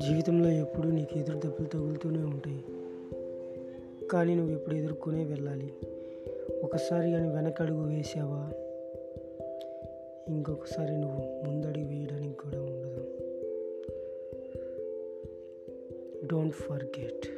జీవితంలో ఎప్పుడూ నీకు ఎదురు దెబ్బలు తగులుతూనే ఉంటాయి. కానీ నువ్వు ఇప్పుడు ఎదుర్కొనే వెళ్ళాలి. ఒకసారి కానీ వెనకడుగు వేసావా? ఇంకొకసారి నువ్వు ముందడుగు వేయడానికి కూడా ఉండదు. Don't forget